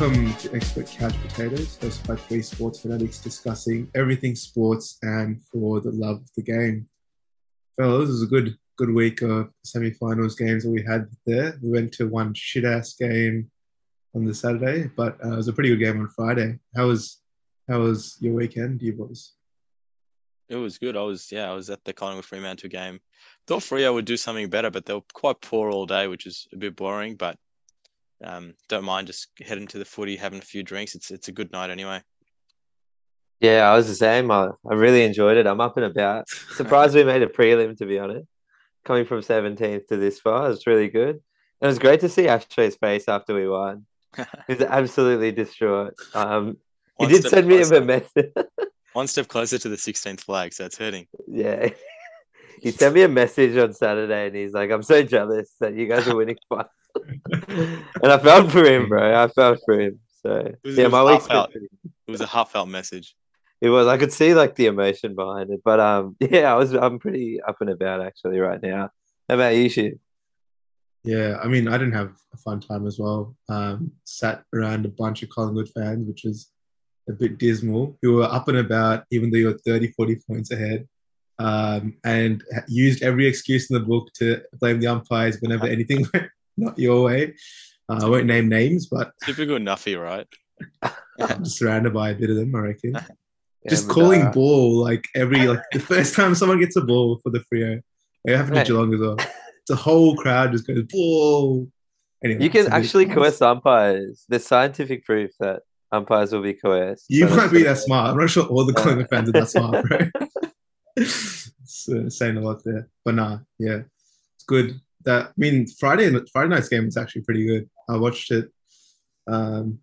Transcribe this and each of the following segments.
Welcome to Expert Couch Potatoes, hosted by three sports fanatics discussing everything sports and for the love of the game. Fellas, it was a good good week of semi-finals games that we had there. We went to one shit ass game on the Saturday, but uh, it was a pretty good game on Friday. How was how was your weekend, you boys? It was good. I was yeah, I was at the Collingwood Fremantle game. Thought Freo would do something better, but they were quite poor all day, which is a bit boring. But um, don't mind just heading to the footy, having a few drinks. It's it's a good night anyway. Yeah, I was the same. I, I really enjoyed it. I'm up and about. Surprised we made a prelim, to be honest. Coming from 17th to this far, it's really good. It was great to see Ashtray's face after we won. He's absolutely distraught. Um, he did send me a message. one step closer to the 16th flag, so it's hurting. Yeah. he sent me a message on Saturday and he's like, I'm so jealous that you guys are winning five. and I felt for him, bro. I felt for him. So was, yeah, my week's It was a heartfelt message. It was. I could see like the emotion behind it, but um, yeah, I was. I'm pretty up and about actually right now. How about you, Shiv? Yeah, I mean, I didn't have a fun time as well. Um, sat around a bunch of Collingwood fans, which was a bit dismal, who were up and about, even though you were 30, 40 points ahead, um, and used every excuse in the book to blame the umpires whenever anything went not your way. Uh, I won't name names, but typical Nuffy, right? I'm surrounded by a bit of them, I reckon. Yeah, Just calling uh, ball like every like the first time someone gets a ball for the Freo. It happened to Geelong as well. The whole crowd just goes ball. Anyway, you can actually coerce umpires. There's scientific proof that umpires will be coerced. You so might be that smart. I'm not sure all the Collingwood fans are that smart, bro. so, saying a lot there, but nah, yeah, it's good that I mean Friday Friday night's game was actually pretty good. I watched it, um,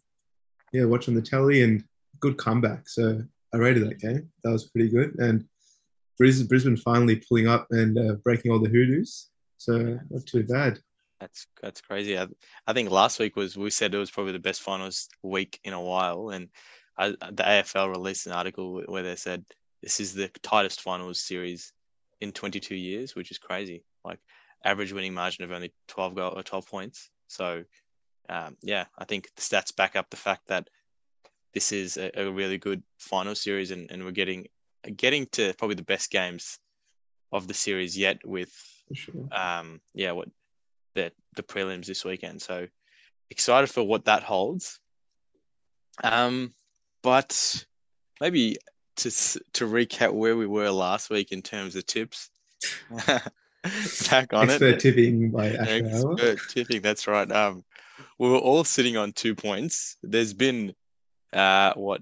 yeah, watching the telly and good comeback. So I rated that game. That was pretty good. And Brisbane, Brisbane finally pulling up and uh, breaking all the hoodoos. So not too bad. That's that's crazy. I, I think last week was we said it was probably the best finals week in a while, and I, the AFL released an article where they said this is the tightest finals series in 22 years, which is crazy. Like average winning margin of only 12 goal or 12 points. So, um, yeah, I think the stats back up the fact that this is a, a really good final series, and, and we're getting getting to probably the best games of the series yet. With sure. um, yeah, what the the prelims this weekend. So excited for what that holds. Um, but maybe to to recap where we were last week in terms of tips. back on Expert it. tipping by Expert tipping, that's right. Um, we were all sitting on two points. There's been, uh, what,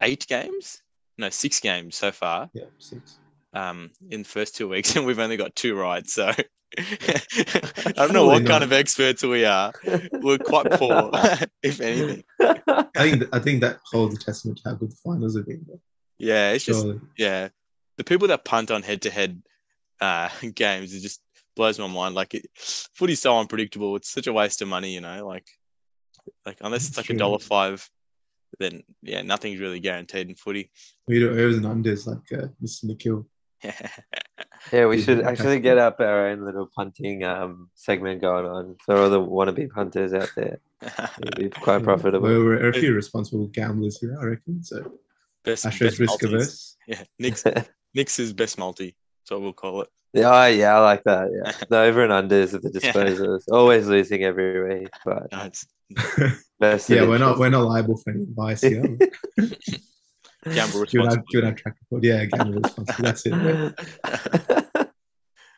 eight games? No, six games so far. Yeah, six. Um, in the first two weeks, and we've only got two right. So I don't know what not. kind of experts we are. We're quite poor, if anything. I think I think that holds a testament to how good the finals have been. Yeah, it's Surely. just yeah. The people that punt on head to head uh, games. It just blows my mind. Like it, footy's so unpredictable. It's such a waste of money, you know. Like, like unless it's like a dollar five, then yeah, nothing's really guaranteed in footy. We do overs and unders like uh, Mr. Nikhil. yeah, we should actually get up our own little punting um, segment going on for all the wannabe punters out there. It'd be quite profitable. Well, we're a few responsible gamblers here, I reckon. So, best, Astro's risk averse. Yeah, Nick's Nick's is best multi. So we'll call it. Yeah, yeah, I like that. Yeah, the over and unders of the disposals. Yeah. Always losing every week, but yeah, we're not we're not liable for any advice here. gamble responsibly. Good on track record. Yeah, gamble responsibly. That's it.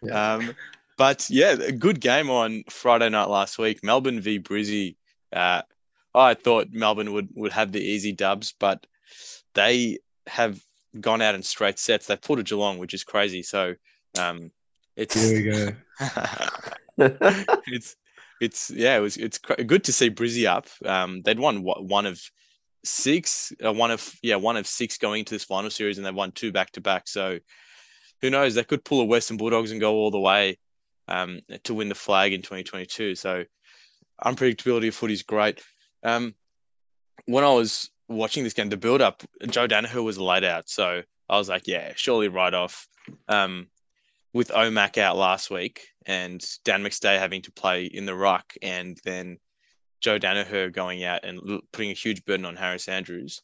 Yeah. Um, but yeah, a good game on Friday night last week. Melbourne v Brizzy. Uh, I thought Melbourne would would have the easy dubs, but they have gone out in straight sets. They pulled a Geelong, which is crazy. So um, it's we go. it's it's yeah, it was it's good to see Brizzy up. Um, they'd won one of six, uh, one of yeah, one of six going into this final series, and they've won two back to back. So who knows? They could pull a Western Bulldogs and go all the way um, to win the flag in 2022. So unpredictability of footy is great. Um, when I was watching this game, the build up, Joe Daniher was laid out. So I was like, yeah, surely right off. Um, with Omac out last week and Dan McStay having to play in the ruck and then Joe Daniher going out and l- putting a huge burden on Harris Andrews.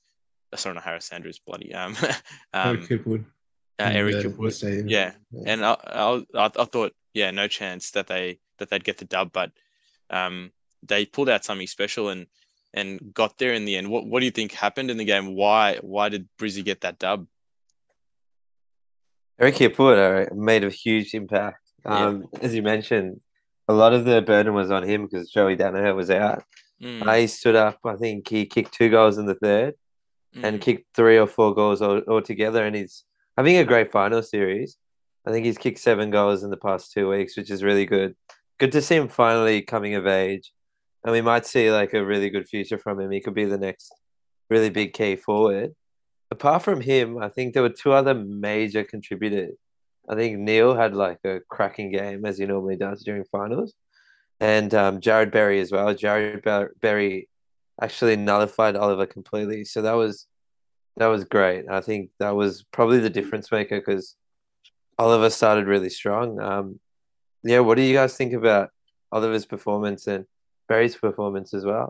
Uh, sorry, not Harris Andrews, bloody um, um Eric Hipwood. uh, Eric Hipwood. West Stadium. Yeah, and I, I, I I thought, yeah, no chance that they that they'd get the dub, but um, they pulled out something special and and got there in the end. What what do you think happened in the game? Why why did Brizzy get that dub? Eric Hipwood uh, made a huge impact. Um, As you mentioned, a lot of the burden was on him because Joey Daniher was out. Mm, Uh, he stood up. I think he kicked two goals in the third and mm, kicked three or four goals all, altogether. And he's having a great final series. I think he's kicked seven goals in the past two weeks, which is really good. Good to see him finally coming of age. And we might see like a really good future from him. He could be the next really big key forward. Apart from him, I think there were two other major contributors. I think Neale had like a cracking game as he normally does during finals, and um, Jarrod Berry as well. Jarrod Ber- Berry actually nullified Oliver completely, so that was that was great. I think that was probably the difference maker because Oliver started really strong. Um, yeah, what do you guys think about Oliver's performance and Berry's performance as well?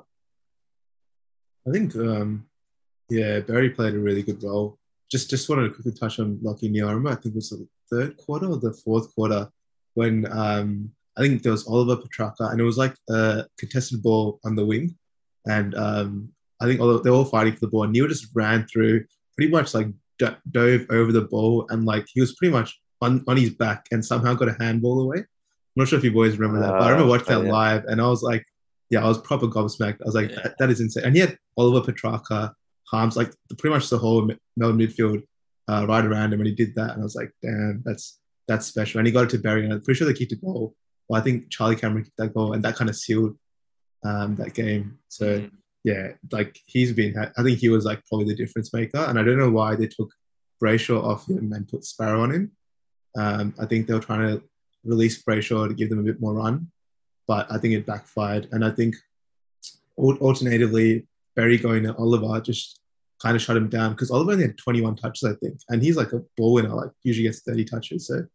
I think, um, yeah, Barry played a really good role. Just just wanted to quickly touch on Lockie Niarma. I think it was the third quarter or the fourth quarter when um, I think there was Oliver Petracca and it was like a contested ball on the wing. And um, I think all, they were all fighting for the ball. And Neale just ran through, pretty much like d- dove over the ball and like he was pretty much on, on his back and somehow got a handball away. I'm not sure if you boys remember that, but I remember Uh, watching that yeah. live and I was like, yeah, I was proper gobsmacked. I was like, Yeah. that, that is insane. And had Oliver Petracca, Harms, like the, pretty much the whole Melbourne midfield uh, right around him, and he did that. And I was like, damn, that's that's special. And he got it to Barry, and I'm pretty sure they kicked a goal. Well, I think Charlie Cameron kicked that goal, and that kind of sealed um, that game. So mm. yeah, like he's been, I think he was like probably the difference maker. And I don't know why they took Brayshaw off him and put Sparrow on him. Um, I think they were trying to release Brayshaw to give them a bit more run, but I think it backfired. And I think alternatively, Barry going to Oliver just kind of shut him down because Oliver only had 21 touches, I think, and he's like a ball winner, like usually gets 30 touches. So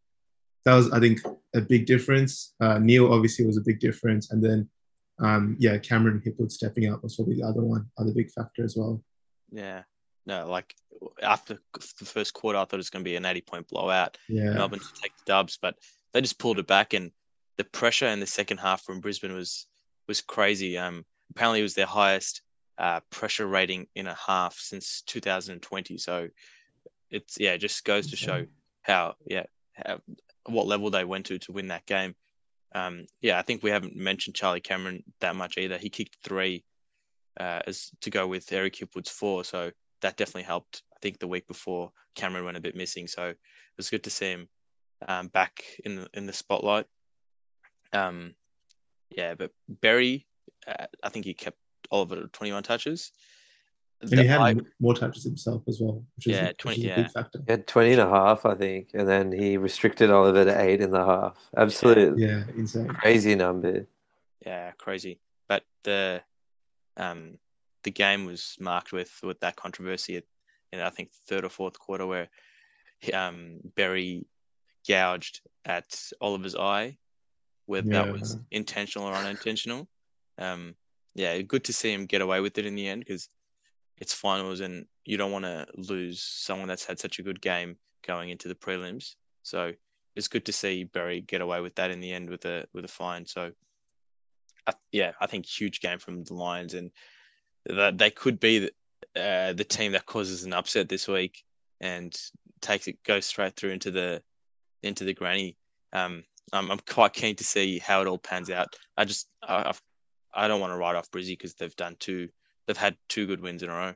that was, I think, a big difference. Uh, Neale obviously was a big difference, and then um, yeah, Cameron Hipwood stepping up was probably the other one, other big factor as well. Yeah. No, like after the first quarter, I thought it was going to be an 80 point blowout. Yeah, Melbourne to take the dubs, but they just pulled it back, and the pressure in the second half from Brisbane was was crazy. Um, apparently it was their highest uh, pressure rating in a half since 2020. So it's yeah, it just goes to show how yeah how, what level they went to to win that game. Um, yeah, I think we haven't mentioned Charlie Cameron that much either. He kicked three uh, as to go with Eric Hipwood's four, so that definitely helped. I think the week before Cameron went a bit missing, so it was good to see him um, back in the in the spotlight. Um, yeah, but Berry, uh, I think he kept Oliver to 21 touches. and he had eye- more touches himself as well, which is, Yeah, which 20 is a yeah. big factor. He had 20 and a half, I think, and then he restricted Oliver to eight and a half. Absolute Yeah, insane. crazy number. yeah, crazy. But the um the game was marked with with that controversy at, in I think third or fourth quarter where um Berry gouged at Oliver's eye, whether that was intentional or unintentional. Um, yeah, good to see him get away with it in the end because it's finals and you don't want to lose someone that's had such a good game going into the prelims. So it's good to see Barry get away with that in the end with a with a fine. So I, yeah, I think huge game from the Lions, and that they could be the, uh, the team that causes an upset this week and takes it goes straight through into the into the granny. Um, I'm, I'm quite keen to see how it all pans out. I just I, I've, I don't want to write off Brizzy because they've done two they've had two good wins in a row.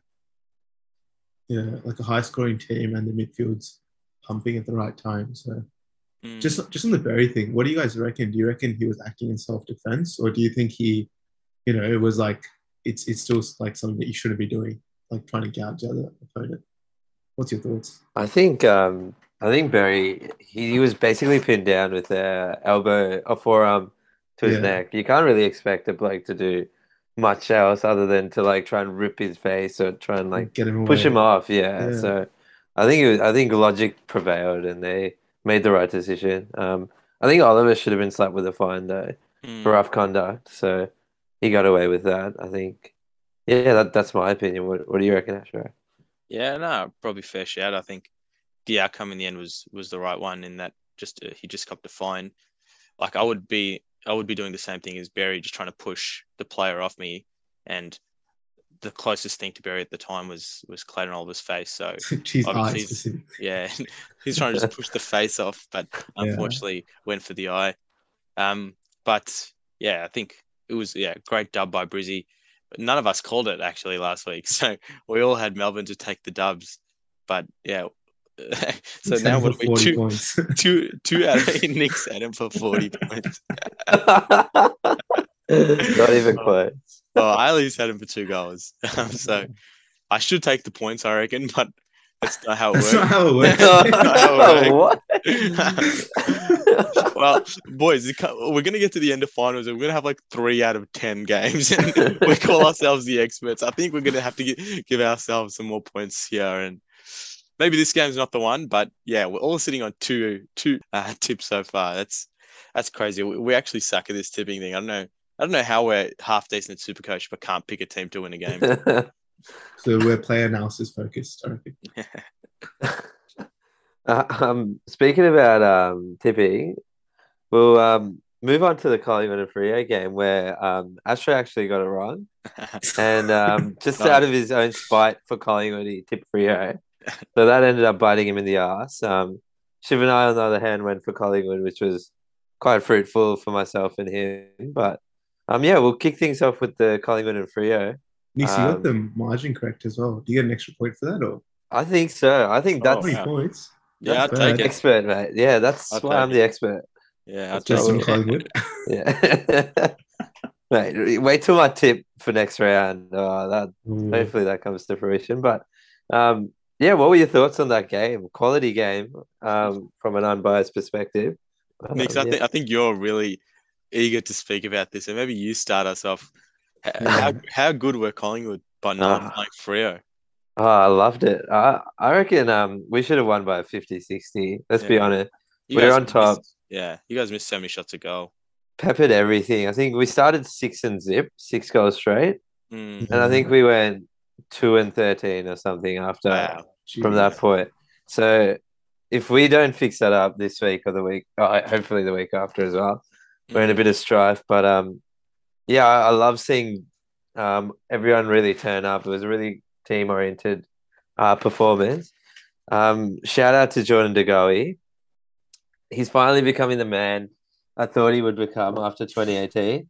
Yeah, like a high scoring team and the midfield's pumping at the right time. So Mm. just just on the Berry thing, what do you guys reckon? Do you reckon he was acting in self defense, or do you think he, you know, it was like it's it's still like something that you shouldn't be doing, like trying to gouge the other opponent? What's your thoughts? I think um I think Barry he was basically pinned down with their elbow or forearm to his Yeah. neck. You can't really expect a bloke to do much else other than to like try and rip his face or try and like get him away. push him off. Yeah. Yeah. So I think it was, I think logic prevailed and they made the right decision. Um, I think Oliver should have been slapped with a fine though Mm. for rough conduct. So he got away with that. I think. Yeah, that, that's my opinion. What, what do you reckon, Asher? Yeah, no, probably fair shout. I think the outcome in the end was was the right one in that just uh, he just got the fine. Like I would be I would be doing the same thing as Barry, just trying to push the player off me, and the closest thing to Barry at the time was was Clayton Oliver's face. So obviously yeah, he's trying to just push the face off, but Yeah. unfortunately went for the eye. Um, but yeah, I think it was yeah great dub by Brizzy. But none of us called it actually last week, so we all had Melbourne to take the dubs. But yeah, so now for what are we 40 two points. two two out of eight Nick's at him for forty points. Not even close. Well, I at least had him for two goals, um, so I should take the points, I reckon. But that's not how it That's works. not how it works. Oh, what? well, boys, we're going to get to the end of finals and we're going to have like three out of 10 games. And we call ourselves the experts. I think we're going to have to gi- give ourselves some more points here. And maybe this game's not the one, but yeah, we're all sitting on two two uh, tips so far. That's that's crazy. We, we actually suck at this tipping thing. I don't know. I don't know how we're half decent at super coach, but can't pick a team to win a game. so we're player analysis focused, I reckon. Uh, um, speaking about um, tipping, we'll um, move on to the Collingwood and Freo game where um, Asher actually got it wrong. And um, just out of his own spite for Collingwood, he tipped Freo. So that ended up biting him in the ass. Um, Shiv and I, on the other hand, went for Collingwood, which was quite fruitful for myself and him. But um, yeah, we'll kick things off with the Collingwood and Freo. Nix, you Um, got the margin correct as well. Do you get an extra point for that or I think so. I think Oh, that's twenty wow. points? yeah, I'd That's take it. expert, mate. Yeah, that's I'll why I'm it. the expert. Yeah, I'd Just take it. Collingwood. Yeah. Mate, wait till my tip for next round. Oh, that Ooh. hopefully that comes to fruition. But um, yeah, what were your thoughts on that game? Quality game um, from an unbiased perspective. Um, I yeah. think I think you're really eager to speak about this, and maybe you start us off. How how good were Collingwood by not Ah. playing Freo? Oh, I loved it. I, I reckon um, we should have won by 50 60. Let's be honest. You We're on top. missed- yeah, you guys missed so many shots a goal. Peppered everything. I think we started six and zip, six goals straight. Mm, And I think we went two and 13 or something after. wow. From that point. So if we don't fix that up this week or the week, oh, hopefully the week after as well, we're in a bit of strife. But um, yeah, I, I love seeing um everyone really turn up. It was a really team oriented uh performance. Um, shout out to Jordan De Goey. He's finally becoming the man I thought he would become after 2018.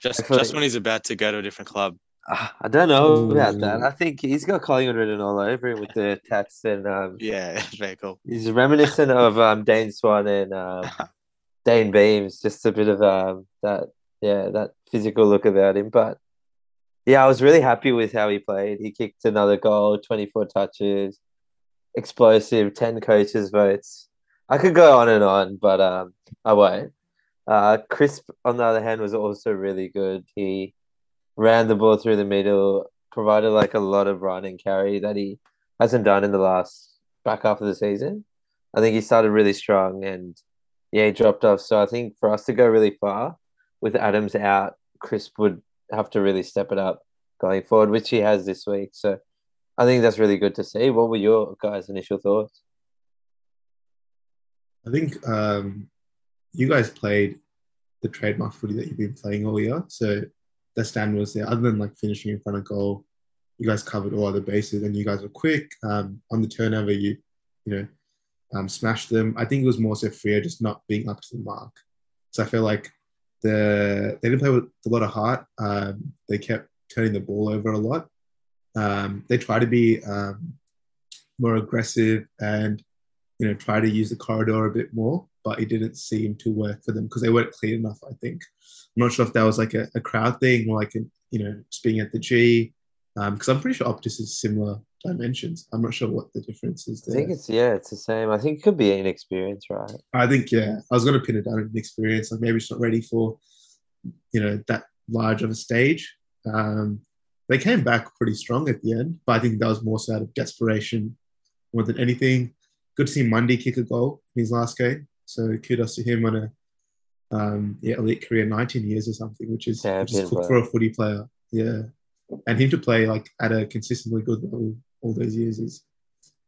Just I just when he's about to go to a different club. I don't know about that. I think he's got Collingwood written all over him with the tats and um, Yeah, very cool. He's reminiscent of um, Dane Swan and um, Dayne Beams, just a bit of um, that, yeah, that physical look about him. But yeah, I was really happy with how he played. He kicked another goal, 24 touches, explosive, 10 coaches' votes. I could go on and on, but um, I won't. Uh, Crisp, on the other hand, was also really good. He ran the ball through the middle, provided like a lot of run and carry that he hasn't done in the last back half of the season. I think he started really strong and yeah, he dropped off. So I think for us to go really far with Adams out, Crisp would have to really step it up going forward, which he has this week. So I think that's really good to see. What were your guys' initial thoughts? I think um, you guys played the trademark footy that you've been playing all year. So the stand was there. Other than like finishing in front of goal, you guys covered all other bases, and you guys were quick um, on the turnover. You, you know, um, smashed them. I think it was more so Freo just not being up to the mark. So I feel like the they didn't play with a lot of heart. Um, they kept turning the ball over a lot. Um, they try to be um, more aggressive and you know, try to use the corridor a bit more, but it didn't seem to work for them because they weren't clean enough, I think. I'm not sure if that was like a, a crowd thing or like, a, you know, just being at the G, because I'm pretty sure Optus is similar dimensions. I'm not sure what the difference is There. I think it's yeah, it's the same. I think it could be inexperience, right? I think, yeah, I was going to pin it down in experience. Like maybe it's not ready for, you know, that large of a stage. Um, they came back pretty strong at the end, but I think that was more so out of desperation more than anything. Good to see Mundy kick a goal in his last game. So kudos to him on a um, yeah, elite career, 19 years or something, which is, which is Champion for, a footy player. Yeah, and him to play like at a consistently good level all those years is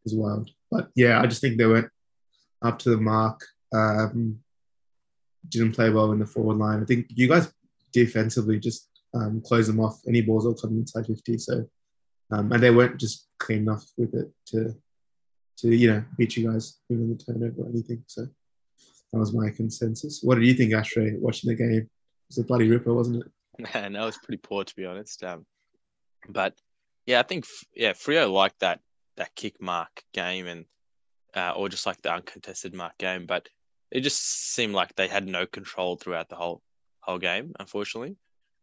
is wild. But yeah, I just think they went up to the mark. Um, didn't play well in the forward line. I think you guys defensively just um, close them off. Any balls all coming inside 50. So, um, and they weren't just clean enough with it to, to you know, beat you guys even the turnover or anything. So that was my consensus. What did you think, Ashtray, watching the game? It was a bloody ripper, wasn't it? Man, that was pretty poor to be honest. Um, but yeah, I think yeah, Freo liked that that kick mark game and uh, or just like the uncontested mark game, but it just seemed like they had no control throughout the whole whole game. Unfortunately,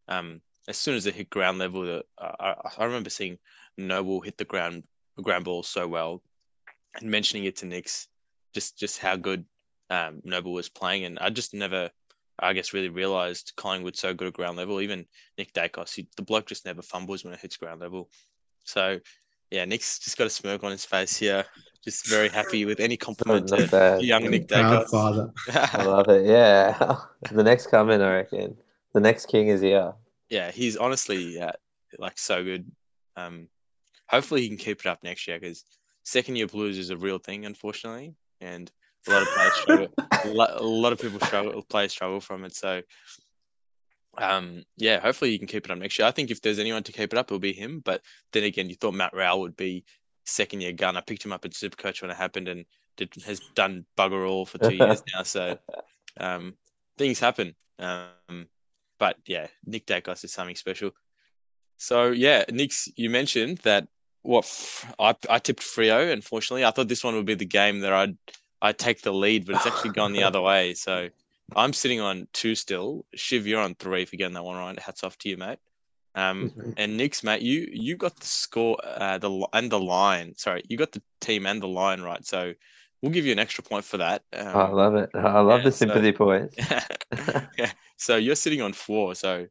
um, as soon as they hit ground level, the, uh, I, I remember seeing Noble hit the ground ground ball so well, and mentioning it to Nix, just just how good um, Noble was playing, and I just never I guess really realised Collingwood so good at ground level. Even Nick Daicos, he, the bloke just never fumbles when it hits ground level. So yeah, Nick's just got a smirk on his face here, just very happy with any compliment Not to bad. young Nick Proud Daicos. father. I love it. Yeah. the next coming, I reckon. The next king is here. yeah, he's honestly uh, like so good. Um, hopefully he can keep it up next year because second year blues is a real thing, unfortunately, and a lot of players struggle. a, lot, of people struggle, players struggle from it. So, um, yeah, hopefully you can keep it up next year. I think if there's anyone to keep it up, it'll be him. But then again, you thought Matt Rowell would be second year gun. I picked him up at Supercoach when it happened and did, has done bugger all for two years now. So, um, things happen. Um, but yeah, Nick Daicos is something special. So yeah, Nick's you mentioned that what I, I tipped Freo. Unfortunately, I thought this one would be the game that I'd I'd take the lead, but it's actually gone the other way. So I'm sitting on two still. Shiv, you're on three for getting that one right. Hats off to you, mate. Um, and Nick's mate, you you got the score, uh, the and the line. Sorry, you got the team and the line right. So we'll give you an extra point for that. Um, I love it. I love yeah, the so- sympathy points. yeah. So you're sitting on four. So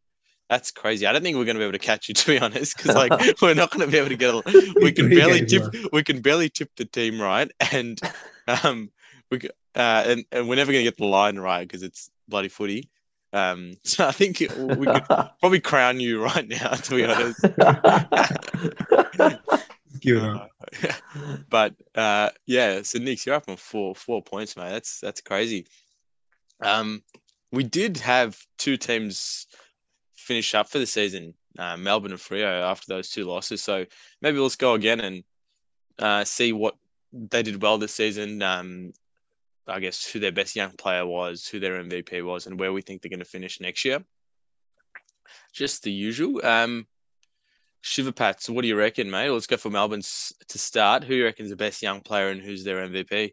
that's crazy. I don't think we're going to be able to catch you, to be honest, because like we're not going to be able to get. A, we can barely tip. We can barely tip the team right, and um, we uh, and and we're never going to get the line right because it's bloody footy. Um, so I think we could probably crown you right now, to be honest. Give it up. Uh, but uh, yeah, so Nick, you're up on four four points, mate. That's that's crazy. Um, we did have two teams finish up for the season, uh, Melbourne and Freo, after those two losses. So maybe let's go again and uh, see what they did well this season. Um, I guess who their best young player was, who their MVP was, and where we think they're going to finish next year. Just the usual. Um, Shiverpat, so what do you reckon, mate? Let's go for Melbourne's to start. Who you reckon's the best young player and who's their MVP?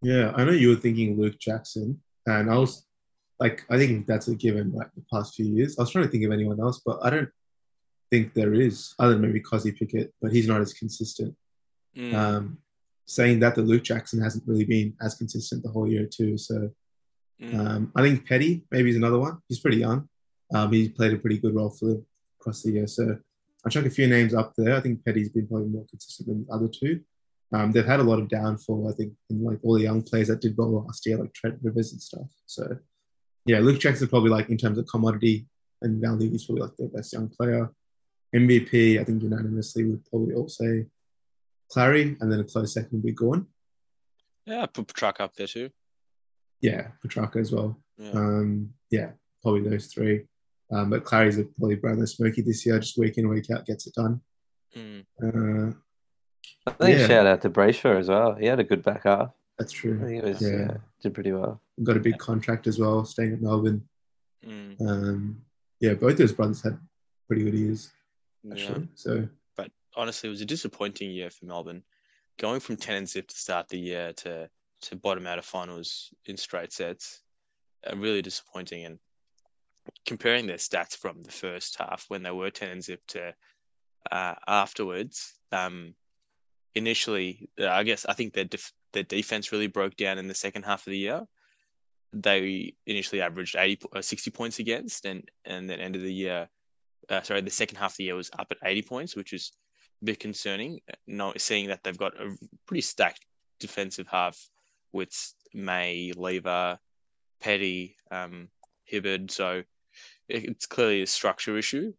Yeah, I know you were thinking Luke Jackson, and I was like, I think that's a given. Like the past few years, I was trying to think of anyone else, but I don't think there is, other than maybe Cosy Pickett, but he's not as consistent. Mm, Um, saying that, the Luke Jackson hasn't really been as consistent the whole year too. So mm, um, I think Petty maybe is another one. He's pretty young. Um, he played a pretty good role for them across the year. So I'll chuck a few names up there. I think Petty's been probably more consistent than the other two. Um, they've had a lot of downfall, I think, in like all the young players that did well last year, like Trent Rivers and stuff. So yeah, Luke Jackson probably like in terms of commodity and value, he's probably like their best young player. MVP, I think unanimously would probably all say Clarry, and then a close second would be Gawn. yeah, I put Petracca up there too. Yeah, Petracca as well. Yeah. Um, yeah, probably those three. Um, but Clarry's a probably Brownlow Smoky this year, just week in, week out, gets it done. Mm. Uh, I think Yeah. shout out to Brayshaw as well. He had a good back half. that's I true. think it was Yeah. yeah. did pretty well. Got a big contract as well, staying at Melbourne. Mm. Um, yeah, both those brothers had pretty good years, Yeah. actually. So But honestly, it was a disappointing year for Melbourne. Going from 10 and zip to start the year to, to bottom out of finals in straight sets, uh, really disappointing. And comparing their stats from the first half when they were 10 and zip to uh, afterwards, um, initially, uh, I guess I think their, def- their defense really broke down in the second half of the year. They initially averaged 80, po- uh, 60 points against, and, and then end of the year, uh, sorry, the second half of the year was up at 80 points, which is bit concerning. Not seeing that they've got a pretty stacked defensive half with May, Lever, Petty, um, Hibberd. So it's clearly a structure issue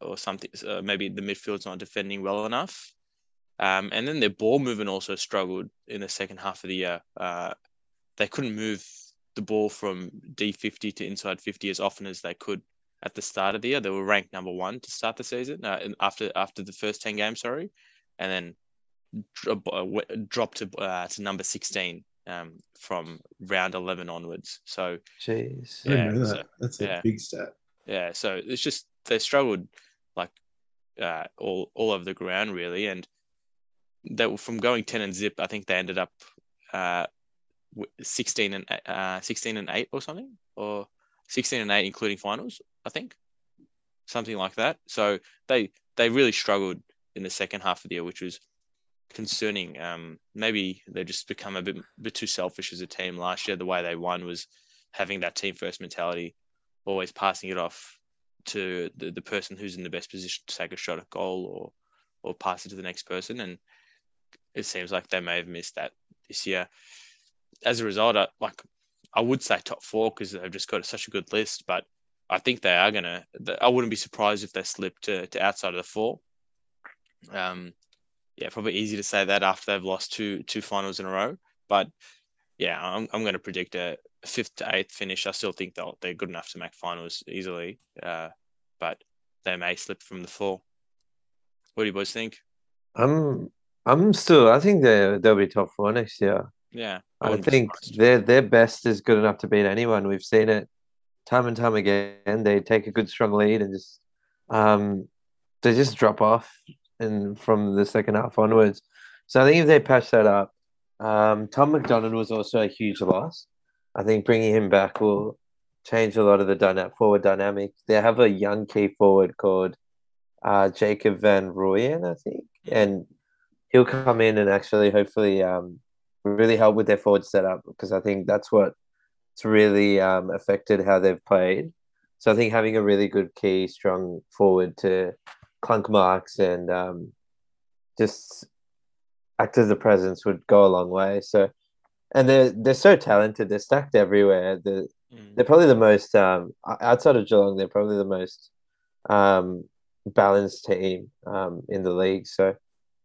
or something. Uh, maybe the midfield's not defending well enough. Um, and then their ball movement also struggled in the second half of the year. Uh, they couldn't move the ball from D50 to inside 50 as often as they could at the start of the year. They were ranked number one to start the season uh, after after the first 10 games, sorry, and then drop, uh, dropped to, uh, to number 16 um, from round 11 onwards. So, jeez, I that. So, That's a yeah. big step. Yeah, so it's just they struggled like uh, all all over the ground really, and they were from going 10 and zip. I think they ended up uh, 16 and uh, 16 and eight or something, or 16 and eight including finals. I think something like that. So they they really struggled in the second half of the year, which was concerning. Um, maybe they just become a bit bit too selfish as a team last year. The way they won was having that team first mentality, always passing it off to the, the person who's in the best position to take a shot at goal or or pass it to the next person. And it seems like they may have missed that this year. As a result, I, like I would say top four because they've just got such a good list, but I think they are gonna. I wouldn't be surprised if they slip to, to outside of the four. Um, yeah, probably easy to say that after they've lost two two finals in a row. But yeah, I'm I'm going to predict a fifth to eighth finish. I still think they'll they're good enough to make finals easily. Uh, but they may slip from the four. What do you boys think? I'm I'm still. I think they they'll be top four next year. Yeah, I, I think their their best is good enough to beat anyone. We've seen it time and time again. They take a good strong lead and just um they just drop off and from the second half onwards. So I think if they patch that up, um, Tom McDonald was also a huge loss. I think bringing him back will change a lot of the dyna- forward dynamic. They have a young key forward called uh, Jacob Van Rooyen, I think, and he'll come in and actually hopefully um, really help with their forward setup because I think that's what it's really um, affected how they've played. So I think having a really good key, strong forward to clunk marks and um, just act as a presence would go a long way. So, and they're they're so talented. They're stacked everywhere. They're mm. they're probably the most um, outside of Geelong. They're probably the most um, balanced team um, in the league. So,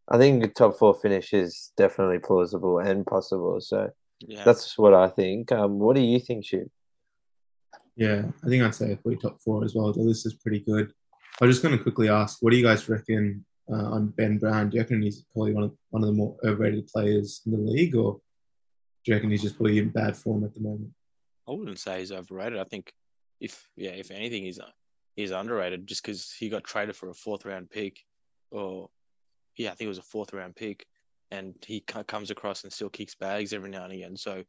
I think a top four finish is definitely plausible and possible. So, yeah. that's what I think. Um, what do you think, Shoot? Yeah, I think I'd say probably top four as well. The list is pretty good. I was just going to quickly ask, what do you guys reckon uh, on Ben Brown? Do you reckon he's probably one of one of the more overrated players in the league, or do you reckon he's just probably in bad form at the moment? I wouldn't say he's overrated. I think if yeah, if anything, he's he's underrated just because he got traded for a fourth round pick, or yeah, I think it was a fourth round pick, and he comes across and still kicks bags every now and again. So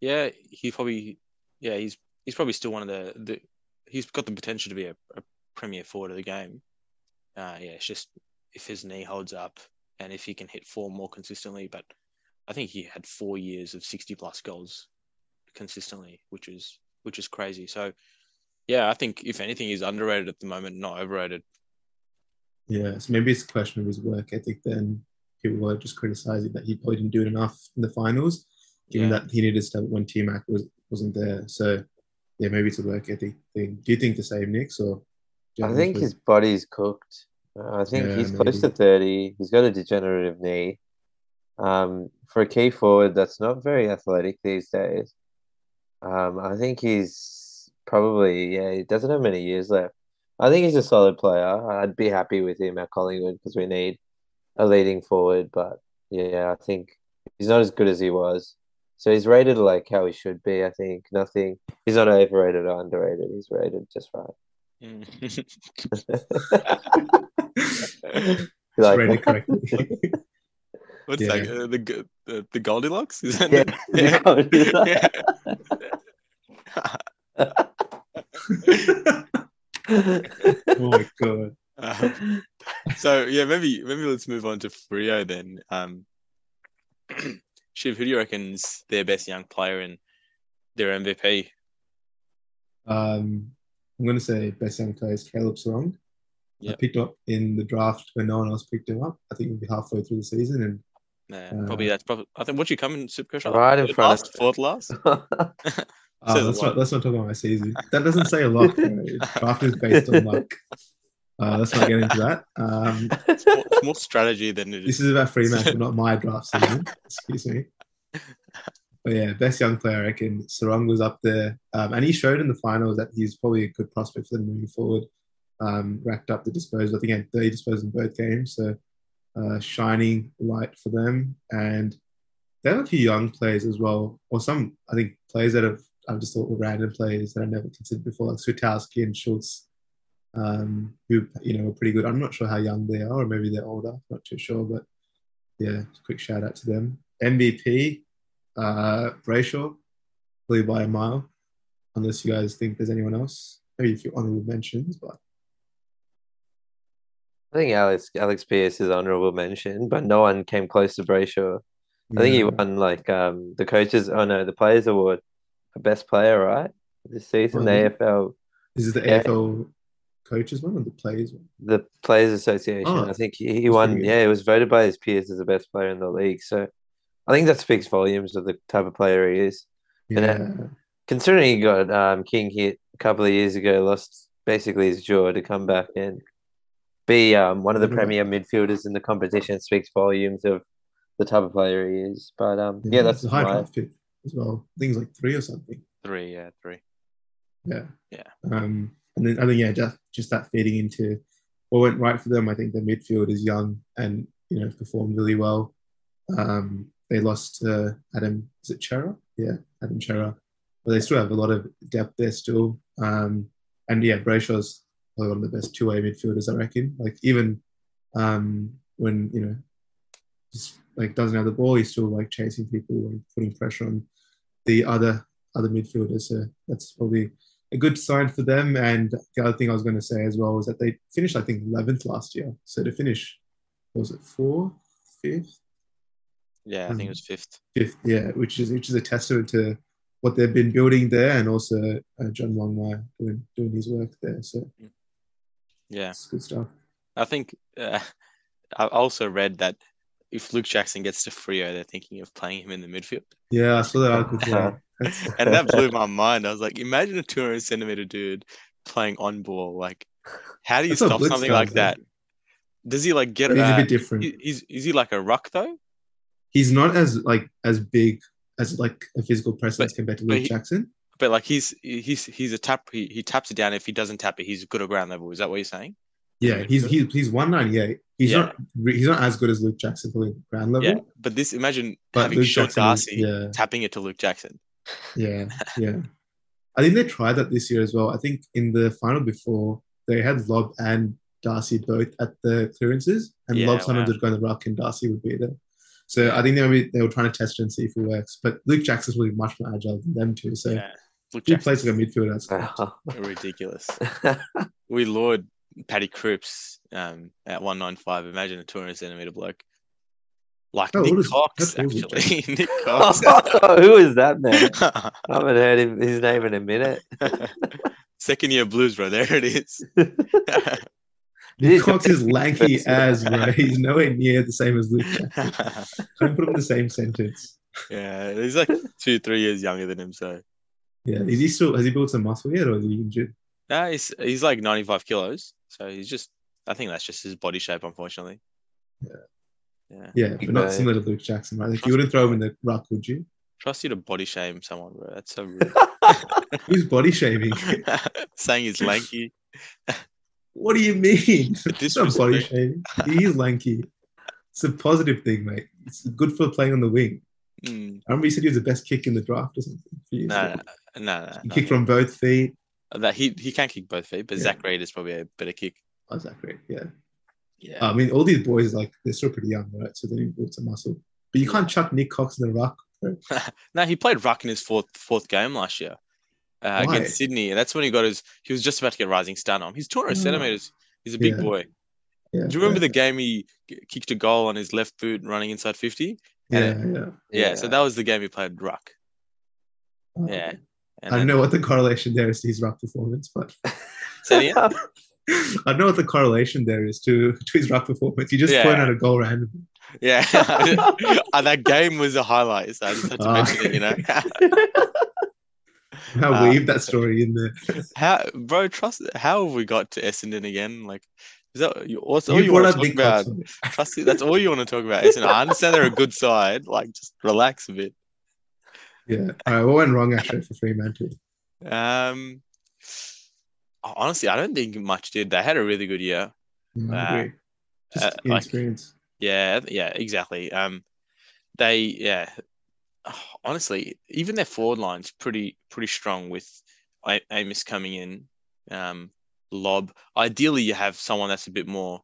yeah, he probably yeah he's he's probably still one of the the he's got the potential to be a, a premier forward of the game. Uh, yeah, it's just if his knee holds up and if he can hit four more consistently. But I think he had four years of sixty plus goals consistently, which is which is crazy. So yeah, I think if anything, he's underrated at the moment, not overrated. Yeah, so maybe it's a question of his work ethic. Then people were just criticizing that he probably didn't do it enough in the finals, given yeah. that he needed to step when T Mac was wasn't there. So yeah, maybe it's a work ethic thing. Do you think the same, Nick, or? I think his body's cooked. Uh, I think yeah, he's maybe. close to 30. He's got a degenerative knee. Um, for a key forward that's not very athletic these days, um, I think he's probably, yeah, he doesn't have many years left. I think he's a solid player. I'd be happy with him at Collingwood because we need a leading forward. But yeah, I think he's not as good as he was. So he's rated like how he should be. I think nothing. He's not overrated or underrated. He's rated just right. Mm. like Read it correctly. What's yeah. that? Uh, the, the the Goldilocks? Is that yeah, the, yeah. Oh my god. Um, so yeah, maybe maybe let's move on to Freo then. Um, Shiv, who do you reckon's their best young player and their MVP? Um, I'm going to say best young player is Caleb Serong. Yep. I picked up in the draft when no one else picked him up. I think it'll be halfway through the season, and Nah, uh, probably that's probably. I think what you come in Supercoach right in front last, of fourth last. Uh, let's, lot. not, let's not talk about my season. That doesn't say a lot. Draft is based on luck. Uh, let's not get into that. Um, It's more, it's more strategy than it this is. about free match, not my draft season. Excuse me. But yeah, best young player, I reckon. Serong was up there. Um, and he showed in the finals that he's probably a good prospect for them moving forward. Um, racked up the disposal. I think he had 30 disposals in both games. So uh, shining light for them. And they have a few young players as well, or some, I think, players that have, I've just thought were random players that I've never considered before, like Switkowski and Schultz, um, who, you know, are pretty good. I'm not sure how young they are, or maybe they're older, not too sure, but yeah, quick shout out to them. MVP, uh, Brayshaw, probably by a mile, unless you guys think there's anyone else. Maybe a few honorable mentions, but I think Alex Alex Pearce is honorable mention, but no one came close to Brayshaw. I think he won like um the coaches. Oh no, the Players Award for best player, right? This season, the? AFL, Is it the Yeah. AFL coaches one or the players one? the Players Association. Oh, I think he, he won. Yeah, he was voted by his peers as the best player in the league. So I think that speaks volumes of the type of player he is. And, Yeah, Considering he got um, King hit a couple of years ago, lost basically his jaw to come back and be um, one of the Yeah. premier midfielders in the competition speaks volumes of the type of player he is. But um, yeah, that's it's a high draft pick as well. I think it's like three or something. Three, yeah, three. Yeah. Yeah. Um, and then I think yeah, just just that feeding into what went right for them. I think their midfield is young and you know performed really well. Um, they lost uh, Adam. Is it Cerra? Yeah, Adam Cerra. But they still have a lot of depth there still. Um, and yeah, Brayshaw's probably one of the best two-way midfielders, I reckon. Like even um, when you know just like doesn't have the ball, he's still like chasing people and putting pressure on the other other midfielders. So that's probably a good sign for them. And the other thing I was going to say as well was that they finished, I think, 11th last year. So to finish, was it fourth, fifth, Yeah, I think it was fifth. fifth? Yeah, which is which is a testament to what they've been building there, and also uh, John Longmire doing doing his work there. So Yeah, it's good stuff. I think uh, I also read that if Luke Jackson gets to Freo, they're thinking of playing him in the midfield, Yeah, I saw that article today. That's, and that blew my mind. I was like, imagine a 200 centimeter dude playing on ball. Like, how do you That's stop something like though. that? Does he like get? he's a Uh, bit different. he- he's is he like a ruck though? He's not as like as big as like a physical presence But- compared to but Luke he- Jackson. But like he's he's he's a tap. He, he taps it down. If he doesn't tap it, he's good at ground level. Is that what you're saying? Yeah, he's he's he's one ninety eight. He's Yeah. not he's not as good as Luke Jackson probably at ground level. Yeah. But this imagine But having Luke Sean Jackson is- Darcy yeah. tapping it to Luke Jackson. Yeah, yeah. I think they tried that this year as well. I think in the final before they had Lobb and Darcy both at the clearances, and Yeah, Lobb sometimes wow. would go in the ruck and Darcy would be there. So Yeah. I think they were they were trying to test it and see if it works. But Luke Jackson's really much more agile than them too. So yeah. Luke he Jackson's plays like a midfielder. That's good. ridiculous. We lured Paddy Cripps um, at 195. Imagine a 200 centimeter bloke. Like Oh, Nick what is- Cox, how tall actually. Nick Cox. Who is that man? I haven't heard him, his name in a minute. Second year blues, bro. There it is. Nick Cox is lanky as bro. He's nowhere near the same as Luke Jackson. Can't put him in the same sentence. yeah, he's like two, three years younger than him. So Yeah, is he still has he built some muscle yet, or is he injured? nah, he's he's like 95 kilos. So he's just, I think that's just his body shape, unfortunately. Yeah. Yeah. Yeah, but not similar to Luke Jackson, right? Like you wouldn't throw him in the ruck, would you? Trust you to body shame someone, bro. That's so rude. Who's body shaming? Saying he's lanky. What do you mean? It's not body shaming. He is lanky. It's a positive thing, mate. It's good for playing on the wing. Mm, I remember you said he was the best kick in the draft or something. a few years no, ago. no, no, no, He no, kicked from both feet. No. That he he can kick both feet, but Yeah. Zach Reid is probably a better kick. Oh, is that great? Yeah. Yeah. I mean, all these boys like they're still pretty young, right? So they need build some muscle. But you can't chuck Nick Cox in the ruck. no, he played ruck in his fourth fourth game last year uh, against Sydney, and that's when he got his. He was just about to get rising star on. He's 200 Oh. centimeters. He's a big Yeah. boy. Yeah, Do you remember fair. the game he kicked a goal on his left boot running inside 50? Yeah, yeah. Yeah, so that was the game he played ruck. Oh, Yeah. And I don't know what the correlation there is to his ruck performance, but it again? I don't know what the correlation there is to, to his ruck performance. You just Yeah. pointed out a goal randomly. Yeah, Uh, that game was a highlight, so I just had to Ah. mention it. You know, I'll Uh, weave that story in there. How, bro? Trust. How have we got to Essendon again? Like, is that you- all You you want to talk about? Trust. That's all you want to talk about. Essendon. I understand they're a good side. Like, just relax a bit. Yeah. All right. What went wrong actually for Fremantle? Um, honestly, I don't think much did. They had a really good year. Mm, Uh. Just uh, like- inexperience. Yeah, yeah, exactly. Um, they yeah, honestly, even their forward line's pretty pretty strong with Amiss coming in. Um, Lobb. Ideally, you have someone that's a bit more,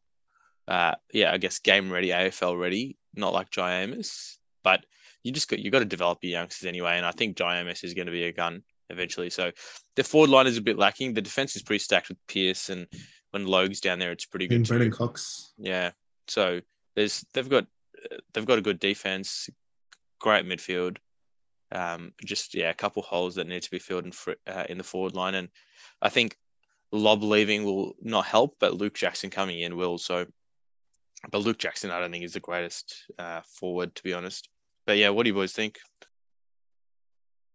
uh, yeah, I guess game ready, AFL ready, not like Jye Amiss. But you just got you got to develop your youngsters anyway, and I think Amiss is going to be a gun eventually. So the forward line is a bit lacking. The defense is pretty stacked with Pearce, and when Logue's down there, it's pretty good And. Brennan Cox. Yeah. So there's they've got they've got a good defense, great midfield. Um, just yeah, a couple holes that need to be filled in fr- uh, in the forward line, and I think Lobb leaving will not help, but Luke Jackson coming in will. So, but Luke Jackson, I don't think is the greatest uh, forward to be honest. But yeah, what do you boys think?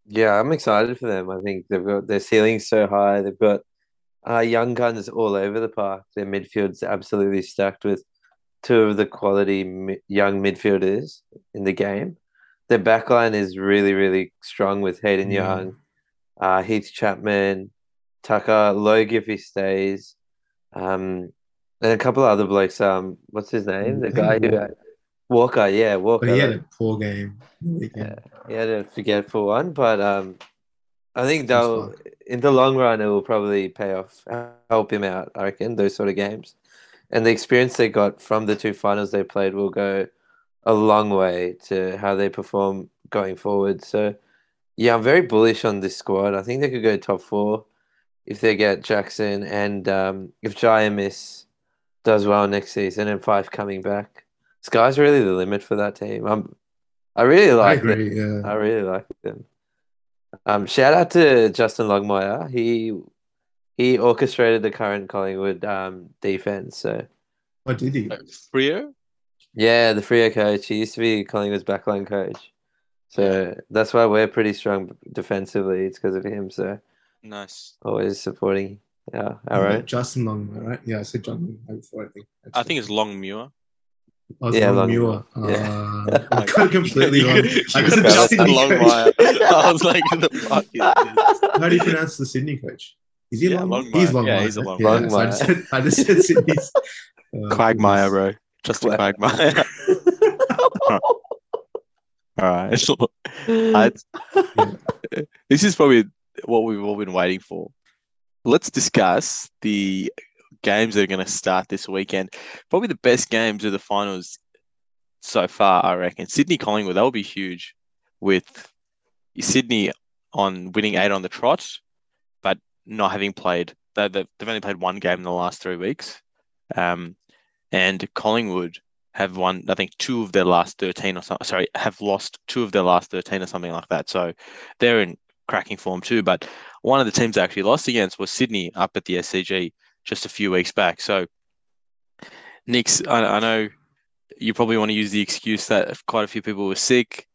Yeah, I'm excited for them. I think they've got their ceiling's so high. They've got uh, young guns all over the park. Their midfield's absolutely stacked with two of the quality mi- young midfielders in the game. Their backline is really, really strong with Hayden Yeah. Young, uh, Heath Chapman, Tucker, Logue if he stays, um, and a couple of other blokes. Um, what's his name? The guy who Walker. Yeah, Walker. But he had a poor game. Yeah. He had a forgetful one, but um, I think That's in the long run it will probably pay off, help him out. I reckon those sort of games, and the experience they got from the two finals they played will go a long way to how they perform going forward. So, yeah, I'm very bullish on this squad. I think they could go top four if they get Jackson and um, if Miss does well next season and Fyfe coming back. Sky's really the limit for that team. I'm, I really I like them. Yeah. I really like them. Um, shout out to Justin Longmuir. He he orchestrated the current Collingwood um defense. So What did he? Freo? yeah, the Freo coach. He used to be Collingwood's backline coach. So that's why we're pretty strong defensively. It's because of him. So Nice. always supporting Yeah, all right. Justin Long, right? Yeah, I said John Long before. I think. I think it's Longmuir. I was Yeah, Long Long Muir. Yeah. Uh, I got completely wrong. I was a Justin Sydney coach. Longmire. I was like, the fuck? How do you pronounce the Sydney coach? Is he Yeah, Long? Longmire. He's Long. Yeah, he's a Longmire. Yeah, so I just said, I just said Sydney's. Uh, Quagmire, bro. Just a quagmire. All right. I- this is probably what we've all been waiting for. Let's discuss the games that are going to start this weekend. Probably the best games of the finals so far, I reckon. Sydney Collingwood, that will be huge with Sydney on winning eight on the trot, but not having played. They, they- they've only played one game in the last three weeks. Um, and Collingwood have won, I think, two of their last 13 or something. Sorry, have lost two of their last 13 or something like that. So they're in cracking form too. But one of the teams they actually lost against was Sydney up at the SCG just a few weeks back. So, Nix, I, I know you probably want to use the excuse that quite a few people were sick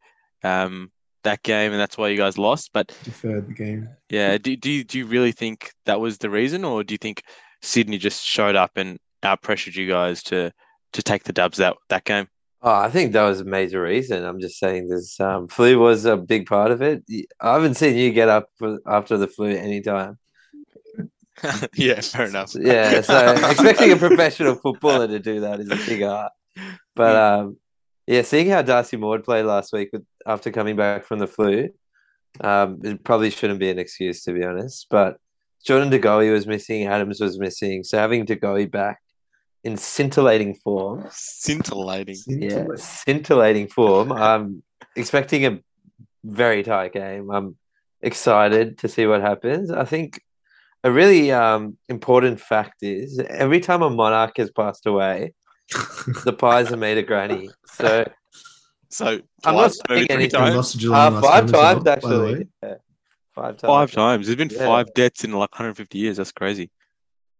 um, that game, and that's why you guys lost. But Deferred the game. yeah, do, do, you- do you really think that was the reason, or do you think Sydney just showed up and out pressured you guys to to take the dubs that that game? Oh, I think that was a major reason. I'm just saying this um, flu was a big part of it. I haven't seen you get up for, after the flu anytime. yeah, fair enough. Yeah, so expecting a professional footballer to do that is a big art. But um, yeah, seeing how Darcy Moore played last week with, after coming back from the flu, um, it probably shouldn't be an excuse to be honest. But Jordan De Goey was missing, Adams was missing, so having De Goey back in scintillating form, scintillating. yeah, scintillating form. I'm expecting a very tight game. I'm excited to see what happens. I think a really um, important fact is every time a monarch has passed away, the pies are made of granny. So So I'm not twice, saying anything. We times. lost to Geelong uh, five time as well, times actually. Yeah, five times. Five times. There's been Yeah. five deaths in like 150 years. That's crazy.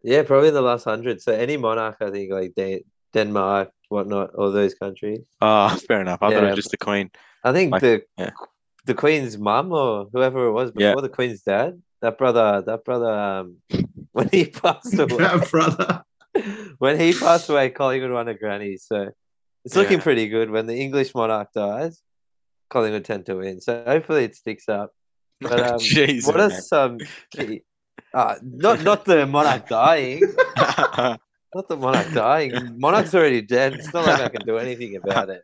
Yeah, probably in the last hundred. So any monarch, I think, like Dan- Denmark, whatnot, all those countries. Ah, fair enough. I thought it was just the Queen. I think Like, the yeah. the Queen's mum or whoever it was before Yeah. the Queen's dad. That brother, that brother, um, when he passed away, Yeah, brother. when he passed away, Collingwood won a granny. So it's looking Yeah. pretty good. When the English monarch dies, Collingwood tend to win. So hopefully it sticks up. But um, Jeez, what are some key? Uh, not not the monarch dying, not the monarch dying. Monarch's already dead. It's not like I can do anything about it.